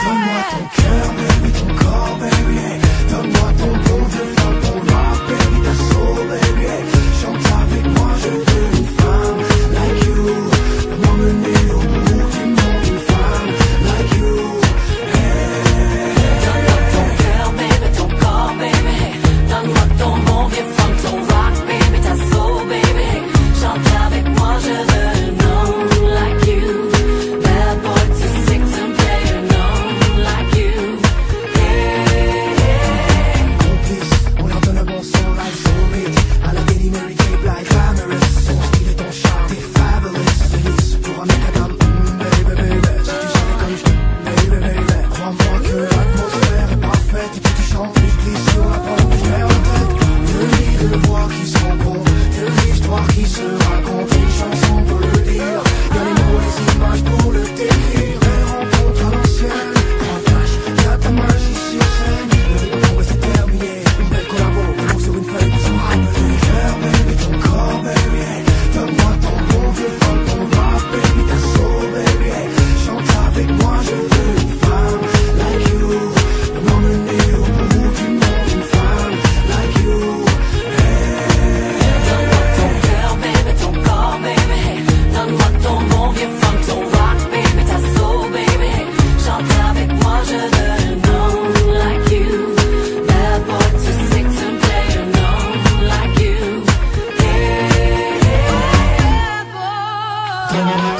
Donne-moi ton cœur, baby, baby Yeah.